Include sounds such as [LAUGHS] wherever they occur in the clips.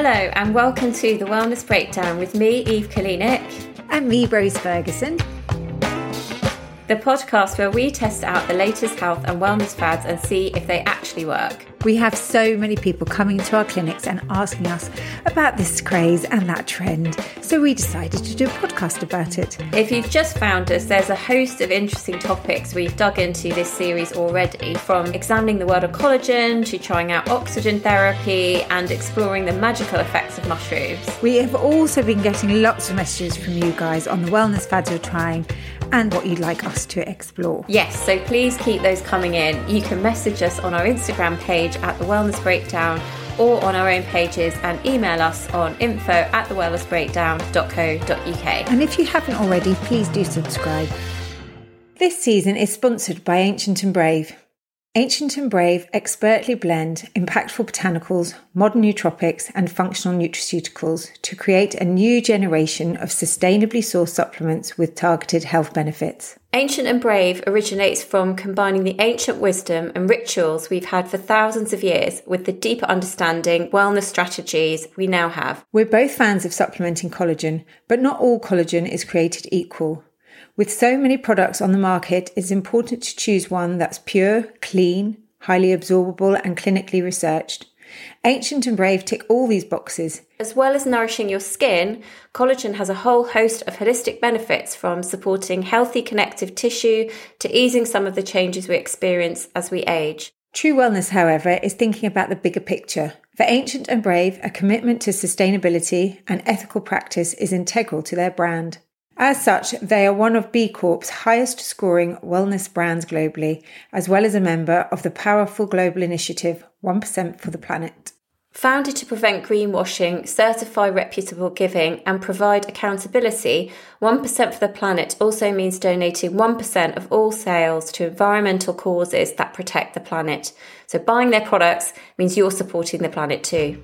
Hello, and welcome to the Wellness Breakdown with me, Eve Kalinik, and me, Rose Ferguson. The podcast where we test out the latest health and wellness fads and see if they actually work. We have so many people coming to our clinics and asking us about this craze and that trend, so we decided to do a podcast about it. If you've just found us, there's a host of interesting topics we've dug into this series already, from examining the world of collagen to trying out oxygen therapy and exploring the magical effects of mushrooms. We have also been getting lots of messages from you guys on the wellness fads you're trying and what you'd like us to explore. Yes, so please keep those coming in. You can message us on our Instagram page at The Wellness Breakdown or on our own pages and email us on info at thewellnessbreakdown.co.uk. And if you haven't already, please do subscribe. This season is sponsored by Ancient and Brave. Ancient and Brave expertly blend impactful botanicals, modern nootropics, and functional nutraceuticals to create a new generation of sustainably sourced supplements with targeted health benefits. Ancient and Brave originates from combining the ancient wisdom and rituals we've had for thousands of years with the deeper understanding, wellness strategies we now have. We're both fans of supplementing collagen, but not all collagen is created equal. With so many products on the market, it's important to choose one that's pure, clean, highly absorbable, and clinically researched. Ancient and Brave tick all these boxes. As well as nourishing your skin, collagen has a whole host of holistic benefits from supporting healthy connective tissue to easing some of the changes we experience as we age. True wellness, however, is thinking about the bigger picture. For Ancient and Brave, a commitment to sustainability and ethical practice is integral to their brand. As such, they are one of B Corp's highest scoring wellness brands globally, as well as a member of the powerful global initiative 1% for the Planet. Founded to prevent greenwashing, certify reputable giving, and provide accountability, 1% for the Planet also means donating 1% of all sales to environmental causes that protect the planet. So buying their products means you're supporting the planet too.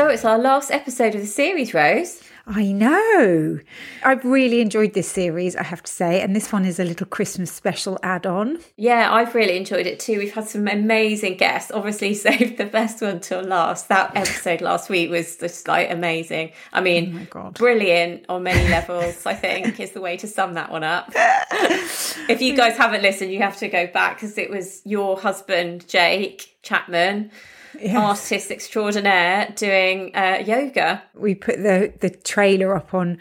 So it's our last episode of the series, Rose. I know. I've really enjoyed this series, I have to say, and this one is a little Christmas special add on. Yeah, I've really enjoyed it too. We've had some amazing guests. Obviously, [LAUGHS] saved the best one till last. That [LAUGHS] episode last week was just like amazing. I mean, oh brilliant on many levels, I think, [LAUGHS] is the way to sum that one up. if you guys haven't listened, you have to go back because it was your husband, Jake Chapman yes. artist extraordinaire doing uh, yoga. We put the the trailer up on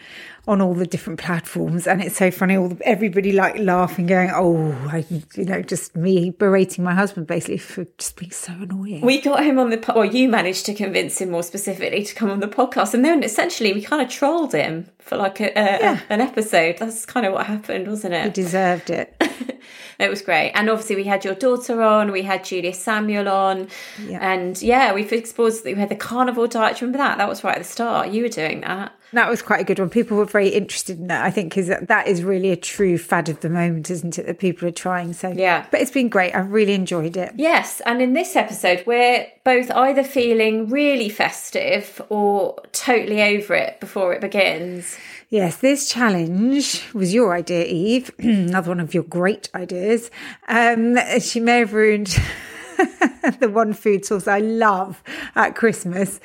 on all the different platforms, and it's so funny. All the, everybody like laughing, going, "Oh, I, you know, just me berating my husband basically for just being so annoying." We got him on the, Well, you managed to convince him more specifically to come on the podcast, and then essentially we kind of trolled him for like a, a, yeah. a, an episode. That's kind of what happened, wasn't it? He deserved it. [LAUGHS] it was great. And obviously, we had your daughter on, we had Julia Samuel on, yeah. and yeah, we've explored. We had the carnivore diet. Remember that? That was right at the start. You were doing that. That was quite a good one. People were very interested in that. I think because that, that is really a true fad of the moment, isn't it? That people are trying. So yeah, but it's been great. I've really enjoyed it. Yes, and in this episode, we're both either feeling really festive or totally over it before it begins. Yes, this challenge was your idea, Eve. [CLEARS THROAT] Another one of your great ideas. Um, she may have ruined [LAUGHS] [LAUGHS] the one food source I love at Christmas.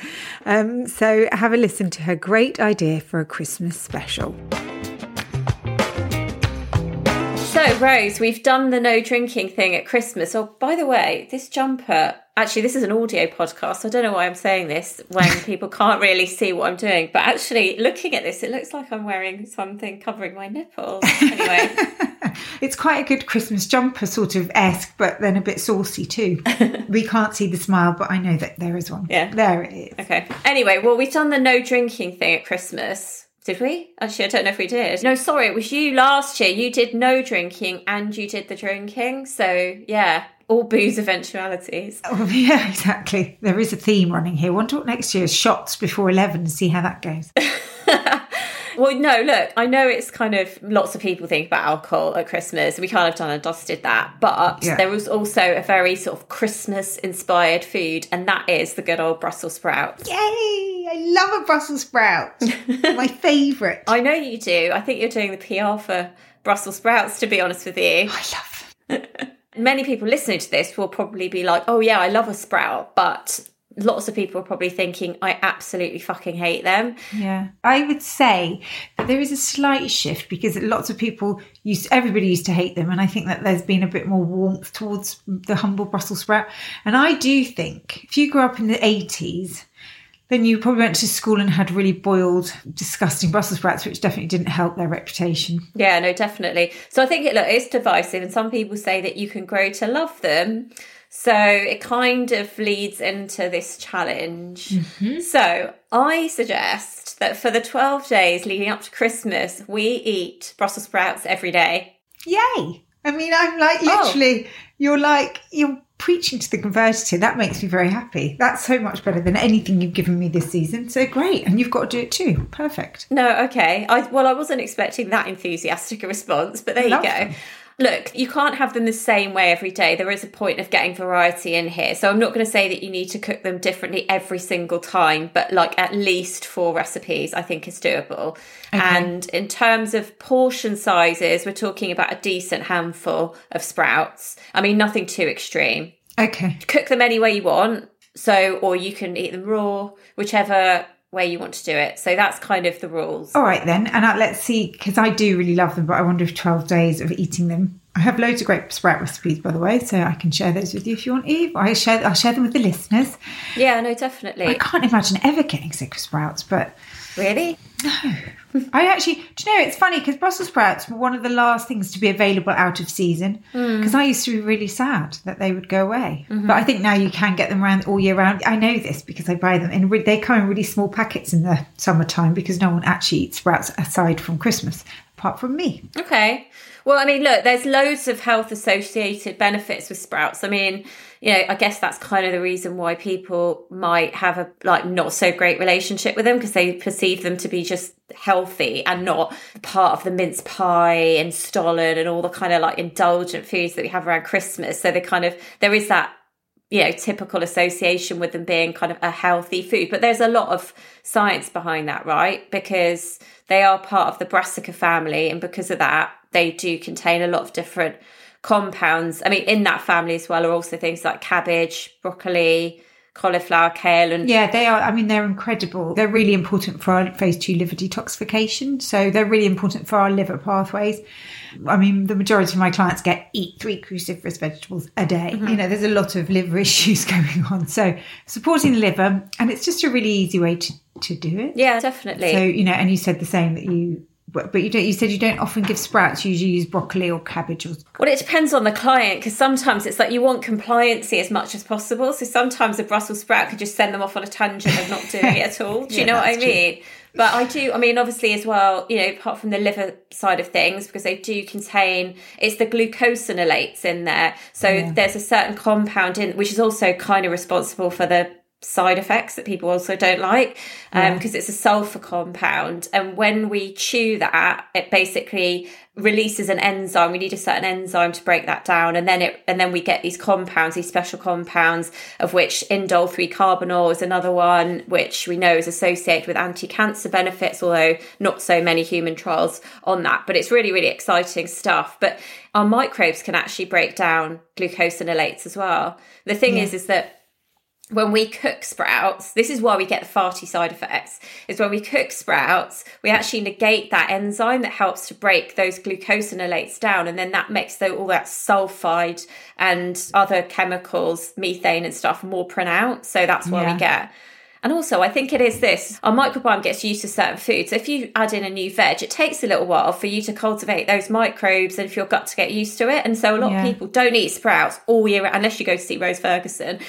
Um, so have a listen to her great idea for a Christmas special. Rose, we've done the no drinking thing at Christmas. Oh, by the way, this jumper actually, this is an audio podcast. So I don't know why I'm saying this when [LAUGHS] people can't really see what I'm doing. But actually, looking at this, it looks like I'm wearing something covering my nipples. Anyway, [LAUGHS] it's quite a good Christmas jumper, sort of esque, but then a bit saucy too. [LAUGHS] we can't see the smile, but I know that there is one. Yeah, there it is. Okay. Anyway, well, we've done the no drinking thing at Christmas. Did we? Actually, I don't know if we did. No, sorry, it was you last year. You did no drinking and you did the drinking. So, yeah, all booze eventualities. Oh, [LAUGHS] yeah, exactly. There is a theme running here. One talk next year is shots before 11 and see how that goes. [LAUGHS] well, no, look, I know it's kind of lots of people think about alcohol at Christmas. We kind of done and dusted that. But yeah. there was also a very sort of Christmas inspired food, and that is the good old Brussels sprout. Yay! I love a Brussels sprout. [LAUGHS] My favourite. I know you do. I think you're doing the PR for Brussels sprouts, to be honest with you. I love them. [LAUGHS] Many people listening to this will probably be like, oh, yeah, I love a sprout, but lots of people are probably thinking, I absolutely fucking hate them. Yeah. I would say that there is a slight shift because lots of people used, everybody used to hate them. And I think that there's been a bit more warmth towards the humble Brussels sprout. And I do think if you grew up in the 80s, then you probably went to school and had really boiled, disgusting Brussels sprouts, which definitely didn't help their reputation. Yeah, no, definitely. So I think it look it's divisive, and some people say that you can grow to love them. So it kind of leads into this challenge. Mm-hmm. So I suggest that for the 12 days leading up to Christmas, we eat Brussels sprouts every day. Yay! I mean, I'm like oh. literally, oh. you're like, you're preaching to the converted here. That makes me very happy. That's so much better than anything you've given me this season. So great. And you've got to do it too. Perfect. No, okay. I, well, I wasn't expecting that enthusiastic a response, but there you go. Them. Look, you can't have them the same way every day. There is a point of getting variety in here. So I'm not going to say that you need to cook them differently every single time, but like at least four recipes, I think is doable. Okay. And in terms of portion sizes, we're talking about a decent handful of sprouts. I mean, nothing too extreme. Okay. Cook them any way you want. So, or you can eat them raw, whichever way you want to do it. So that's kind of the rules. All right then, and uh, let's see because I do really love them, but I wonder if twelve days of eating them. I have loads of great sprout recipes, by the way, so I can share those with you if you want, Eve. I share, I'll share them with the listeners. Yeah, no, definitely. I can't imagine ever getting sick of sprouts, but really, no. I actually, do you know, it's funny because Brussels sprouts were one of the last things to be available out of season because mm. I used to be really sad that they would go away. Mm-hmm. But I think now you can get them around all year round. I know this because I buy them and they come in really small packets in the summertime because no one actually eats sprouts aside from Christmas, apart from me. Okay. Well, I mean, look, there's loads of health associated benefits with sprouts. I mean, you know, I guess that's kind of the reason why people might have a like not so great relationship with them because they perceive them to be just healthy and not part of the mince pie and stollen and all the kind of like indulgent foods that we have around Christmas. So they kind of there is that you know typical association with them being kind of a healthy food but there's a lot of science behind that right because they are part of the brassica family and because of that they do contain a lot of different compounds. I mean, in that family as well are also things like cabbage, broccoli, cauliflower, kale, and yeah, they are. I mean, they're incredible. They're really important for our phase two liver detoxification. So they're really important for our liver pathways. I mean, the majority of my clients get eat three cruciferous vegetables a day. Mm-hmm. You know, there's a lot of liver [LAUGHS] issues going on. So supporting the liver, and it's just a really easy way to to do it. Yeah, definitely. So you know, and you said the same that you but you don't. You said you don't often give sprouts. You usually use broccoli or cabbage. Or... Well, it depends on the client because sometimes it's like you want compliancy as much as possible. So sometimes a Brussels sprout could just send them off on a tangent of not [LAUGHS] doing it at all. Do you yeah, know what I mean? True. But I do. I mean, obviously, as well. You know, apart from the liver side of things, because they do contain it's the glucosinolates in there. So yeah. there's a certain compound in which is also kind of responsible for the side effects that people also don't like because um, it's a sulfur compound. And when we chew that it basically releases an enzyme. We need a certain enzyme to break that down. And then it and then we get these compounds these special compounds of which indole 3 carbinol is another one which we know is associated with anti-cancer benefits although not so many human trials on that. But it's really really exciting stuff. But our microbes can actually break down glucosinolates as well. The thing yeah. is is that when we cook sprouts, this is why we get the farty side effects, is when we cook sprouts, we actually negate that enzyme that helps to break those glucosinolates down. And then that makes the, all that sulfide and other chemicals, methane and stuff, more pronounced. So that's why yeah. we get. And also, I think it is this our microbiome gets used to certain foods. So if you add in a new veg, it takes a little while for you to cultivate those microbes and for your gut to get used to it. And so a lot yeah. of people don't eat sprouts all year, unless you go to see Rose Ferguson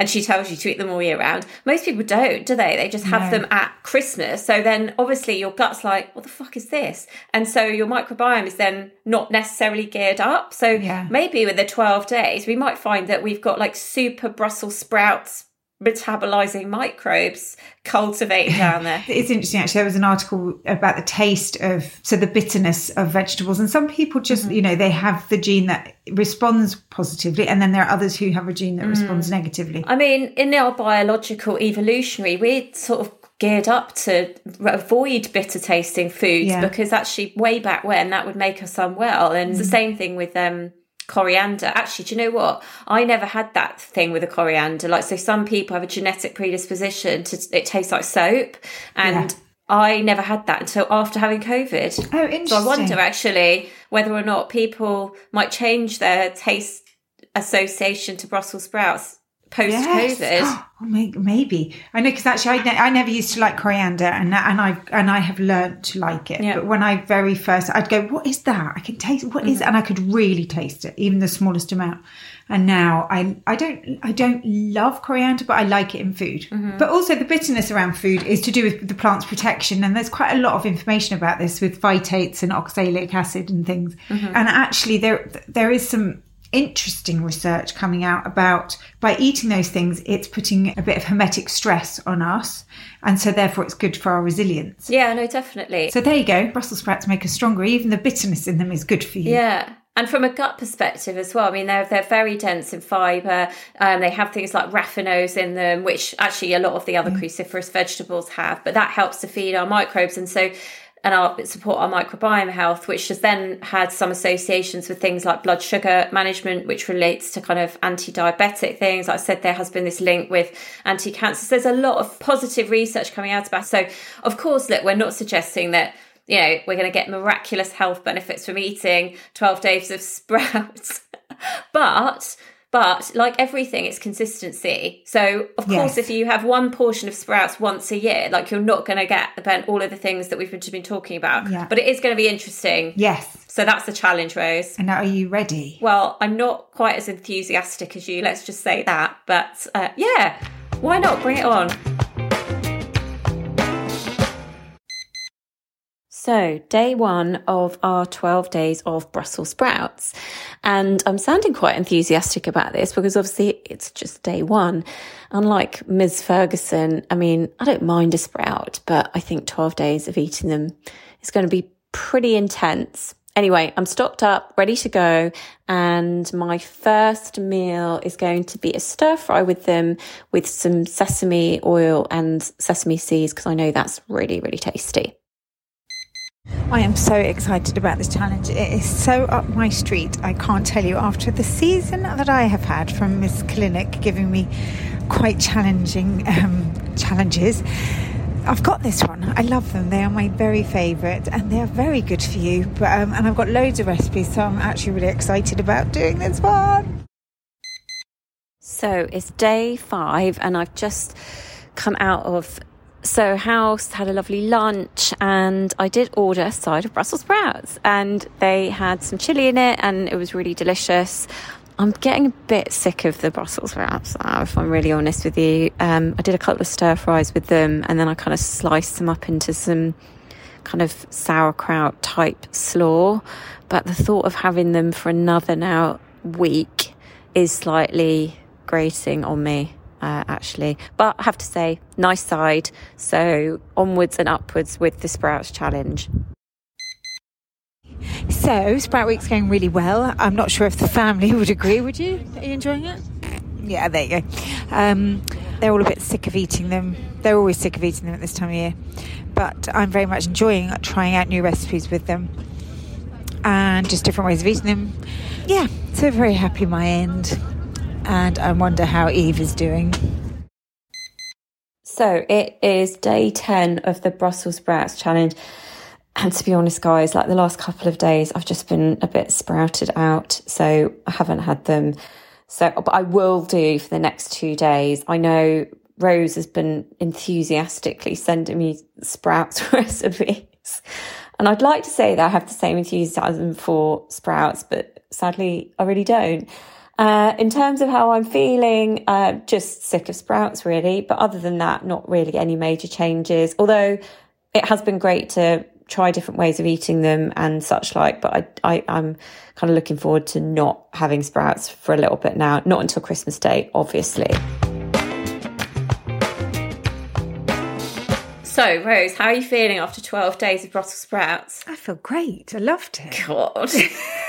and she tells you to eat them all year round. Most people don't, do they? They just have no. them at Christmas. So then obviously your gut's like, what the fuck is this? And so your microbiome is then not necessarily geared up. So yeah. maybe with the 12 days, we might find that we've got like super Brussels sprouts metabolizing microbes cultivated down there. it's interesting actually. There was an article about the taste of so the bitterness of vegetables, and some people just mm-hmm. you know they have the gene that responds positively, and then there are others who have a gene that mm. responds negatively. I mean, in our biological evolutionary, we're sort of geared up to avoid bitter tasting foods yeah. because actually way back when that would make us unwell, and mm. the same thing with um coriander. Actually, do you know what? I never had that thing with the coriander. Like, so some people have a genetic predisposition to it tastes like soap, and yeah. I never had that until after having COVID. Oh, interesting. So I wonder actually whether or not people might change their taste association to Brussels sprouts post COVID. Yes. [GASPS] Oh, maybe I know because actually I, ne- I never used to like coriander and and I and I have learned to like it. Yeah. But when I very first, I'd go, "What is that? I can taste what mm-hmm. is," and I could really taste it, even the smallest amount. And now I I don't I don't love coriander, but I like it in food. Mm-hmm. But also the bitterness around food is to do with the plant's protection, and there's quite a lot of information about this with phytates and oxalic acid and things. Mm-hmm. And actually, there there is some interesting research coming out about by eating those things, it's putting a bit of hormetic stress on us. And so therefore it's good for our resilience. Yeah, no, definitely. So there you go. Brussels sprouts make us stronger. Even the bitterness in them is good for you. Yeah. And from a gut perspective as well, I mean, they're, they're very dense in fibre. Um, they have things like raffinose in them, which actually a lot of the other mm. cruciferous vegetables have, but that helps to feed our microbes. And so and our, support our microbiome health, which has then had some associations with things like blood sugar management, which relates to kind of anti-diabetic things. Like I said, there has been this link with anti-cancer. So there's a lot of positive research coming out about. So of course, look, we're not suggesting that you know we're going to get miraculous health benefits from eating 12 days of [LAUGHS] sprouts, but but like everything, it's consistency. So, of yes. course, if you have one portion of sprouts once a year, like you're not going to get all of the things that we've been talking about. Yeah. But it is going to be interesting. Yes. So that's the challenge, Rose. And now, are you ready? Well, I'm not quite as enthusiastic as you. Let's just say that. But uh, yeah, why not? Bring it on. So, day one of our 12 days of Brussels sprouts. And I'm sounding quite enthusiastic about this because obviously it's just day one. Unlike Ms. Ferguson, I mean, I don't mind a sprout, but I think 12 days of eating them is going to be pretty intense. Anyway, I'm stocked up, ready to go. And my first meal is going to be a stir fry with them with some sesame oil and sesame seeds because I know that's really, really tasty. I am so excited about this challenge. It is so up my street. I can't tell you. After the season that I have had from Miss Kalinik giving me quite challenging um, challenges, I've got this one. I love them. They are my very favourite, and they are very good for you. But um, and I've got loads of recipes, so I'm actually really excited about doing this one. So it's day five, and I've just come out of Soho House had a lovely lunch and i did order a side of brussels sprouts and they had some chili in it and it was really delicious. I'm getting a bit sick of the brussels sprouts now if i'm really honest with you. Um, i did a couple of stir fries with them and then i kind of sliced them up into some kind of sauerkraut type slaw. But the thought of having them for another now week is slightly grating on me uh, actually. But I have to say, nice side. So onwards and upwards with the Sprouts Challenge. So, Sprout Week's going really well. I'm not sure if the family [LAUGHS] would agree. Would you? Are you enjoying it? Yeah, there you go. Um, they're all a bit sick of eating them. They're always sick of eating them at this time of year. But I'm very much enjoying trying out new recipes with them and just different ways of eating them. Yeah, so very happy my end and I wonder how Eve is doing. So it is day 10 of the Brussels sprouts challenge. And to be honest, guys, like the last couple of days, I've just been a bit sprouted out. So I haven't had them. So, but I will do for the next two days. I know Rose has been enthusiastically sending me sprouts [LAUGHS] recipes. And I'd like to say that I have the same enthusiasm for sprouts, but sadly, I really don't. Uh, in terms of how I'm feeling, uh, just sick of sprouts really. But other than that, not really any major changes. Although it has been great to try different ways of eating them and such like. But I, I, am kind of looking forward to not having sprouts for a little bit now. Not until Christmas Day, obviously. So, Rose, how are you feeling after 12 days of Brussels sprouts? I feel great. I loved it. God. [LAUGHS]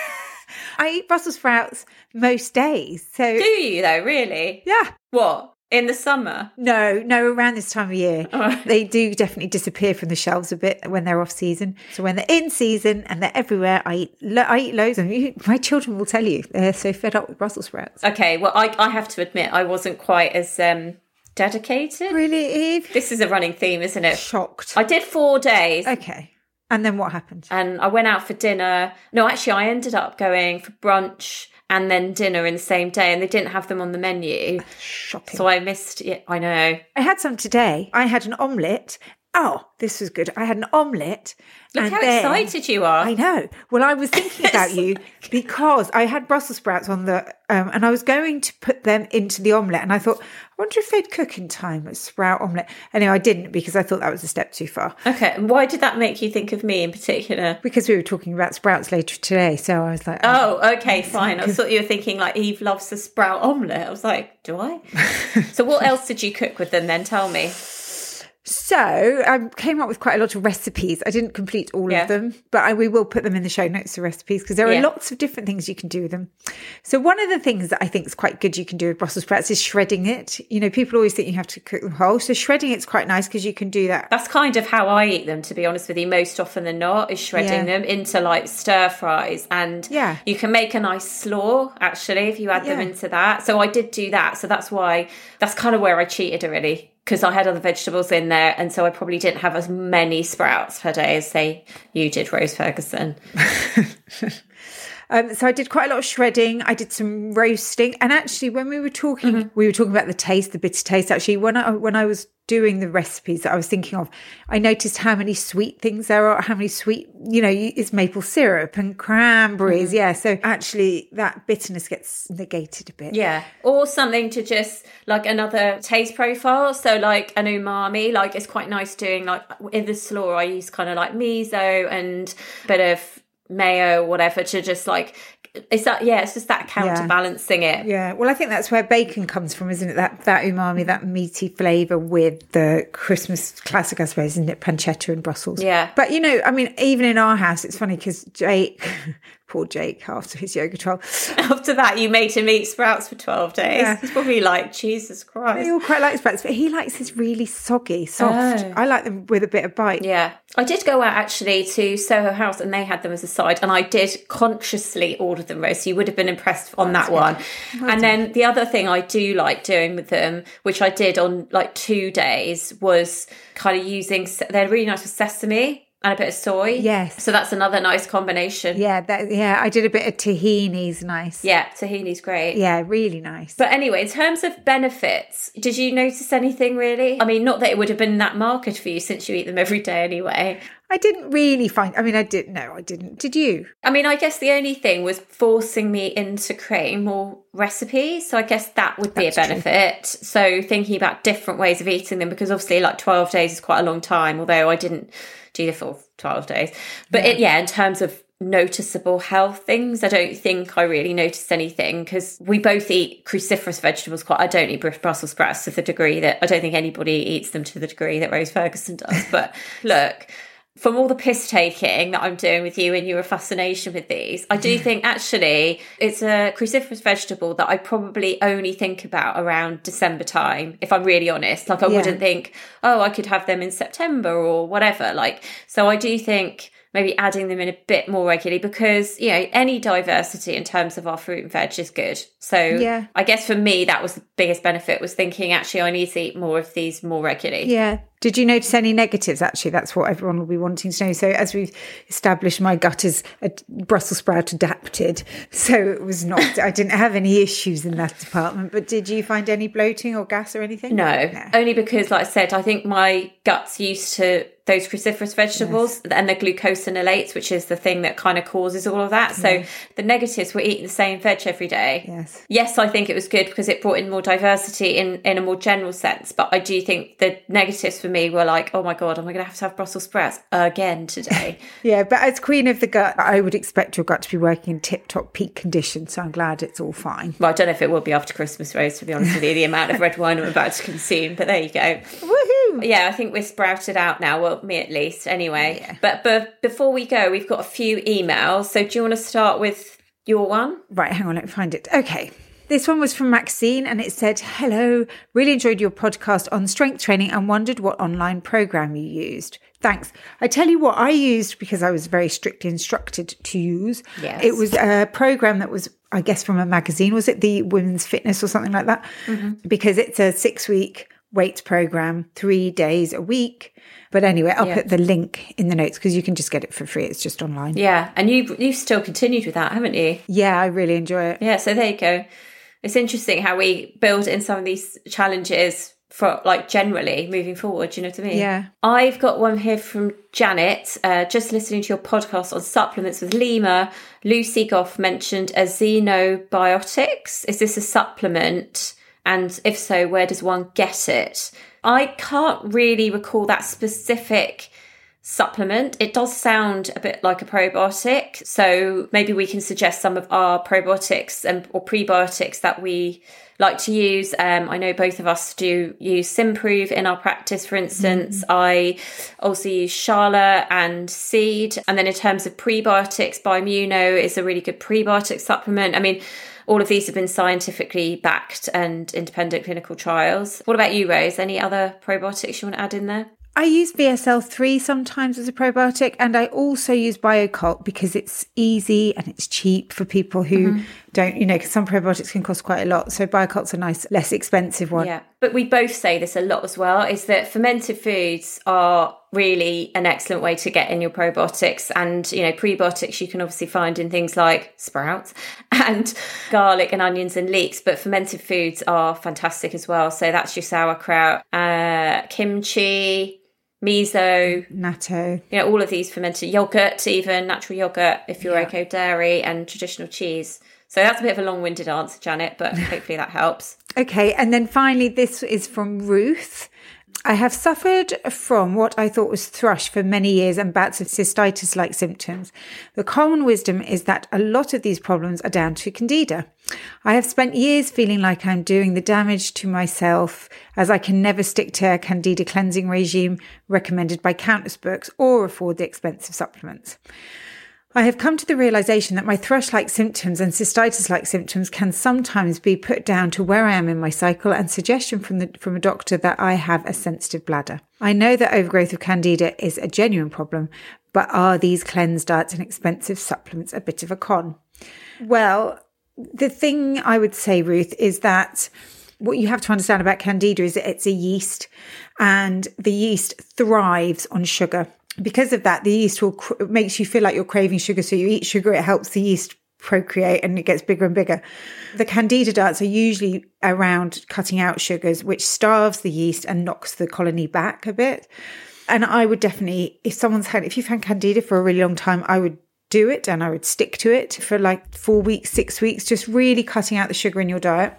I eat Brussels sprouts most days. So do you though? Really? Yeah. What? in the summer? No, no, around this time of year. [LAUGHS] Oh. They do definitely disappear from the shelves a bit when they're off season. So when they're in season and they're everywhere, I eat, lo- I eat loads of them. My children will tell you they're so fed up with Brussels sprouts. Okay, well, I, I have to admit, I wasn't quite as um, dedicated. Really, Eve? This is a running theme, isn't it? Shocked. I did four days. Okay. And then what happened? and I went out for dinner. No, actually, I ended up going for brunch and then dinner in the same day, and they didn't have them on the menu, Shocking. so I missed it. I know. I had some today. I had an omelette. Oh, this was good. I had an omelette. Look and how then- excited you are. I know. Well, I was [LAUGHS] thinking about you [LAUGHS] because I had Brussels sprouts on the, um, and I was going to put them into the omelette, and I thought, I wonder if they'd cook in time a sprout omelette. Anyway, I didn't because I thought that was a step too far. Okay, and why did that make you think of me in particular? Because we were talking about sprouts later today, so I was like, oh, Oh, okay, [LAUGHS] fine. I thought you were thinking like Eve loves the sprout omelette. I was like, do I? so, what else did you cook with them then? Tell me. So I came up with quite a lot of recipes. I didn't complete all Yeah. of them, but I, we will put them in the show notes, the recipes, because there are Yeah. lots of different things you can do with them. So one of the things that I think is quite good you can do with Brussels sprouts is shredding it. You know, people always think you have to cook them whole. So shredding it's quite nice because you can do that. That's kind of how I eat them, to be honest with you. Most often than not, is shredding Yeah. them into like stir fries, and Yeah. you can make a nice slaw actually if you add them into that. So I did do that. So that's why that's kind of where I cheated really because I had other vegetables in there, and so I probably didn't have as many sprouts per day as say you did, Rose Ferguson. [LAUGHS] Um, so I did quite a lot of shredding. I did some roasting, and actually, when we were talking, Mm-hmm. we were talking about the taste, the bitter taste. Actually, when I when I was doing the recipes that I was thinking of, I noticed how many sweet things there are. How many sweet, you know, it's maple syrup and cranberries. Mm-hmm. Yeah, so actually, that bitterness gets negated a bit. Yeah, or something to just like another taste profile. So like an umami, like it's quite nice doing like in the slaw. I use kind of like miso and a bit of mayo, whatever, to just like it's that yeah, it's just that counterbalancing it. Yeah, well, I think that's where bacon comes from, isn't it? That that umami, that meaty flavour with the Christmas classic, I suppose, isn't it? Pancetta and Brussels. Yeah. But you know, I mean, even in our house, it's funny because Jake, [LAUGHS] poor Jake, after his yoga trial, [LAUGHS] [LAUGHS] After that, you made him eat sprouts for twelve days. Yeah. He's probably like Jesus Christ. he all quite likes sprouts, but he likes his really soggy, soft. Oh. I like them with a bit of bite. Yeah. I did go out actually to Soho House and they had them as a side and I did consciously order them roast. So you would have been impressed on that one. and then the other thing I do like doing with them, which I did on like two days, was kind of using, they're really nice with sesame and a bit of soy. Yes. So that's another nice combination. Yeah, that, yeah. I did a bit of tahini's nice. Yeah. Tahini's great. Yeah, really nice. But anyway, in terms of benefits, did you notice anything really? I mean, not that it would have been that market for you since you eat them every day anyway. I didn't really find. I mean, I didn't. No, I didn't. Did you? I mean, I guess the only thing was forcing me into creating more recipes. So I guess that would be That's a true. benefit. So thinking about different ways of eating them, because obviously, like 12 days is quite a long time, although I didn't do the full 12 days. But it, yeah, in terms of noticeable health things, I don't think I really noticed anything because we both eat cruciferous vegetables quite. I don't eat Br- Brussels sprouts to the degree that I don't think anybody eats them to the degree that Rose Ferguson does. But [LAUGHS] look, from all the piss taking that I'm doing with you and your fascination with these, I do think actually it's a cruciferous vegetable that I probably only think about around December time, if I'm really honest. Like I Yeah. wouldn't think, oh, I could have them in September or whatever. Like, so I do think maybe adding them in a bit more regularly because, you know, any diversity in terms of our fruit and veg is good. So Yeah. I guess for me, that was the biggest benefit was thinking actually I need to eat more of these more regularly. Yeah. Did you notice any negatives? Actually, that's what everyone will be wanting to know. So, as we've established, my gut is a Brussels sprout adapted. [LAUGHS] So, it was not, I didn't have any issues in that department. But did you find any bloating or gas or anything? No, only because, like I said, I think my gut's used to those cruciferous vegetables and the glucosinolates, which is the thing that kind of causes all of that. So the negatives were eating the same veg every day. Yes. Yes, I think it was good because it brought in more diversity in, in a more general sense. But I do think the negatives for me were like, oh my God, am I going to have to have Brussels sprouts again today? [LAUGHS] Yeah. But as queen of the gut, I would expect your gut to be working in tip top peak condition. So, I'm glad it's all fine. well, I don't know if it will be after Christmas, Rose, to be honest with you, the amount of red wine I'm about to consume. But there you go. Woohoo! Yeah, I think we're sprouted out now. Well, me at least, anyway. But but before we go, we've got a few emails. So do you want to start with your one? Right, hang on, let me find it. Okay. This one was from Maxine and it said, Hello, really enjoyed your podcast on strength training and wondered what online program you used. Thanks. I tell you what I used because I was very strictly instructed to use. Yes. It was a program that was, I guess, from a magazine. Was it the Women's Fitness or something like that? Mm-hmm. Because it's a six week weights program, three days a week. But anyway, I'll yeah. put the link in the notes because you can just get it for free. It's just online. Yeah, and you you've still continued with that, haven't you? Yeah, I really enjoy it. Yeah, so there you go. It's interesting how we build in some of these challenges for like generally moving forward. Do you know what I mean? Yeah. I've got one here from Janet. Uh, just listening to your podcast on supplements with Lima. Lucy Goff mentioned a xenobiotics. Is this a supplement? And if so, where does one get it? I can't really recall that specific supplement. It does sound a bit like a probiotic. So maybe we can suggest some of our probiotics and or prebiotics that we like to use. Um, I know both of us do use Symprove in our practice, for instance. Mm. I also use Shala and Seed. And then in terms of prebiotics, Bimuno is a really good prebiotic supplement. I mean, all of these have been scientifically backed and independent clinical trials. What about you, Rose? Any other probiotics you want to add in there? I use VSL3 sometimes as a probiotic, and I also use Bio-Kult because it's easy and it's cheap for people who mm-hmm. don't, you know, because some probiotics can cost quite a lot. So Bio-Kult's a nice, less expensive one. Yeah. But we both say this a lot as well is that fermented foods are really an excellent way to get in your probiotics. And, you know, prebiotics you can obviously find in things like sprouts [LAUGHS] and garlic and onions and leeks, but fermented foods are fantastic as well. So that's your sauerkraut, uh, kimchi miso, natto, you know, all of these fermented yogurt, even natural yogurt if you're yeah. okay dairy, and traditional cheese. So that's a bit of a long winded answer, Janet, but [LAUGHS] hopefully that helps. Okay. And then finally, this is from Ruth. I have suffered from what I thought was thrush for many years and bouts of cystitis like symptoms. The common wisdom is that a lot of these problems are down to candida. I have spent years feeling like I'm doing the damage to myself as I can never stick to a candida cleansing regime recommended by countless books or afford the expensive supplements. I have come to the realization that my thrush like symptoms and cystitis like symptoms can sometimes be put down to where I am in my cycle and suggestion from the, from a doctor that I have a sensitive bladder. I know that overgrowth of candida is a genuine problem, but are these cleanse diets and expensive supplements a bit of a con? Well, the thing I would say, Ruth, is that what you have to understand about candida is that it's a yeast and the yeast thrives on sugar because of that, the yeast will cr- makes you feel like you're craving sugar. So you eat sugar, it helps the yeast procreate and it gets bigger and bigger. The candida diets are usually around cutting out sugars, which starves the yeast and knocks the colony back a bit. And I would definitely, if someone's had, if you've had candida for a really long time, I would do it and I would stick to it for like four weeks, six weeks, just really cutting out the sugar in your diet.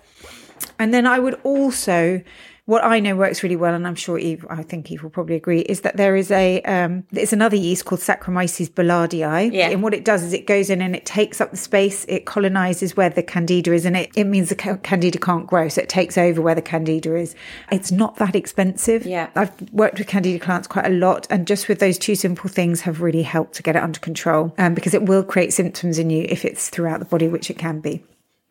And then I would also what I know works really well, and I'm sure Eve, I think Eve will probably agree, is that there is a um, there's another yeast called Saccharomyces boulardii. Yeah. And what it does is it goes in and it takes up the space, it colonizes where the candida is, and it, it means the candida can't grow, so it takes over where the candida is. It's not that expensive. Yeah. I've worked with candida clients quite a lot, and just with those two simple things have really helped to get it under control. Um, because it will create symptoms in you if it's throughout the body, which it can be.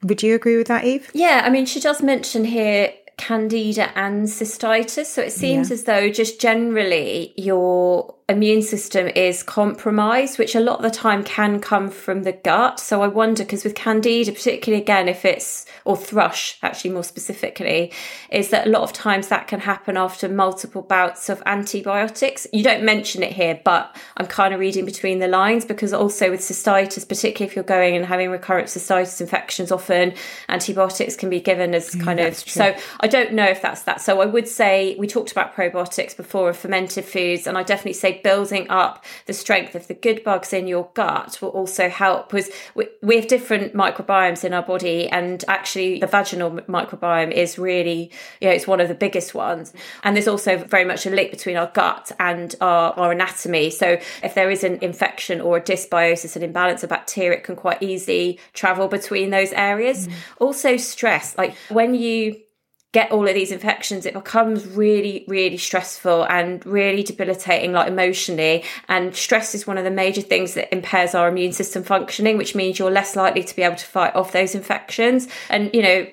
Would you agree with that, Eve? Yeah, I mean, she does mention here candida and cystitis. So it seems yeah. as though just generally your immune system is compromised, which a lot of the time can come from the gut. So I wonder, because with candida, particularly again, if it's, or thrush actually more specifically, is that a lot of times that can happen after multiple bouts of antibiotics. You don't mention it here, but I'm kind of reading between the lines because also with cystitis, particularly if you're going and having recurrent cystitis infections, often antibiotics can be given as mm, kind of, so I don't know if that's that. So I would say we talked about probiotics before of fermented foods, and I definitely say building up the strength of the good bugs in your gut will also help. Because we, we have different microbiomes in our body and actually the vaginal microbiome is really you know it's one of the biggest ones. And there's also very much a link between our gut and our, our anatomy. So if there is an infection or a dysbiosis an imbalance of bacteria it can quite easily travel between those areas. Mm. also stress like when you get all of these infections, it becomes really, really stressful and really debilitating, like emotionally. And stress is one of the major things that impairs our immune system functioning, which means you're less likely to be able to fight off those infections. And, you know,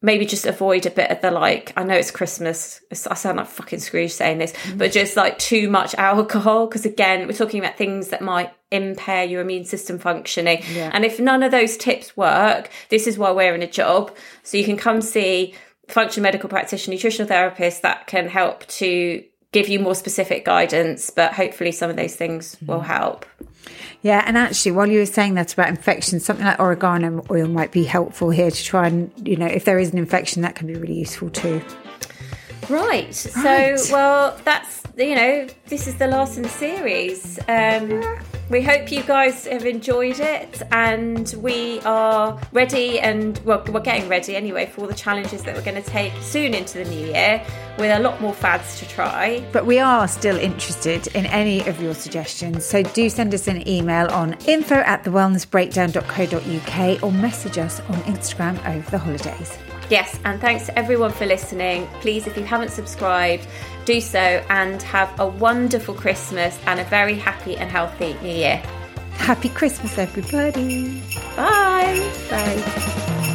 maybe just avoid a bit of the like i know it's christmas i sound like fucking scrooge saying this mm-hmm. but just like too much alcohol because again we're talking about things that might impair your immune system functioning yeah. and if none of those tips work this is why we're in a job so you can come see function medical practitioner nutritional therapist that can help to give you more specific guidance but hopefully some of those things mm-hmm. will help yeah, and actually, while you were saying that about infection, something like oregano oil might be helpful here to try and, you know, if there is an infection, that can be really useful too. Right. right. So, well, that's, you know, this is the last in the series. Um, yeah we hope you guys have enjoyed it and we are ready and well we're getting ready anyway for all the challenges that we're going to take soon into the new year with a lot more fads to try. But we are still interested in any of your suggestions so do send us an email on info at thewellnessbreakdown.co.uk or message us on instagram over the holidays. Yes and thanks to everyone for listening. Please if you haven't subscribed do so and have a wonderful Christmas and a very happy and healthy New Year. Happy Christmas, everybody. Bye. Bye.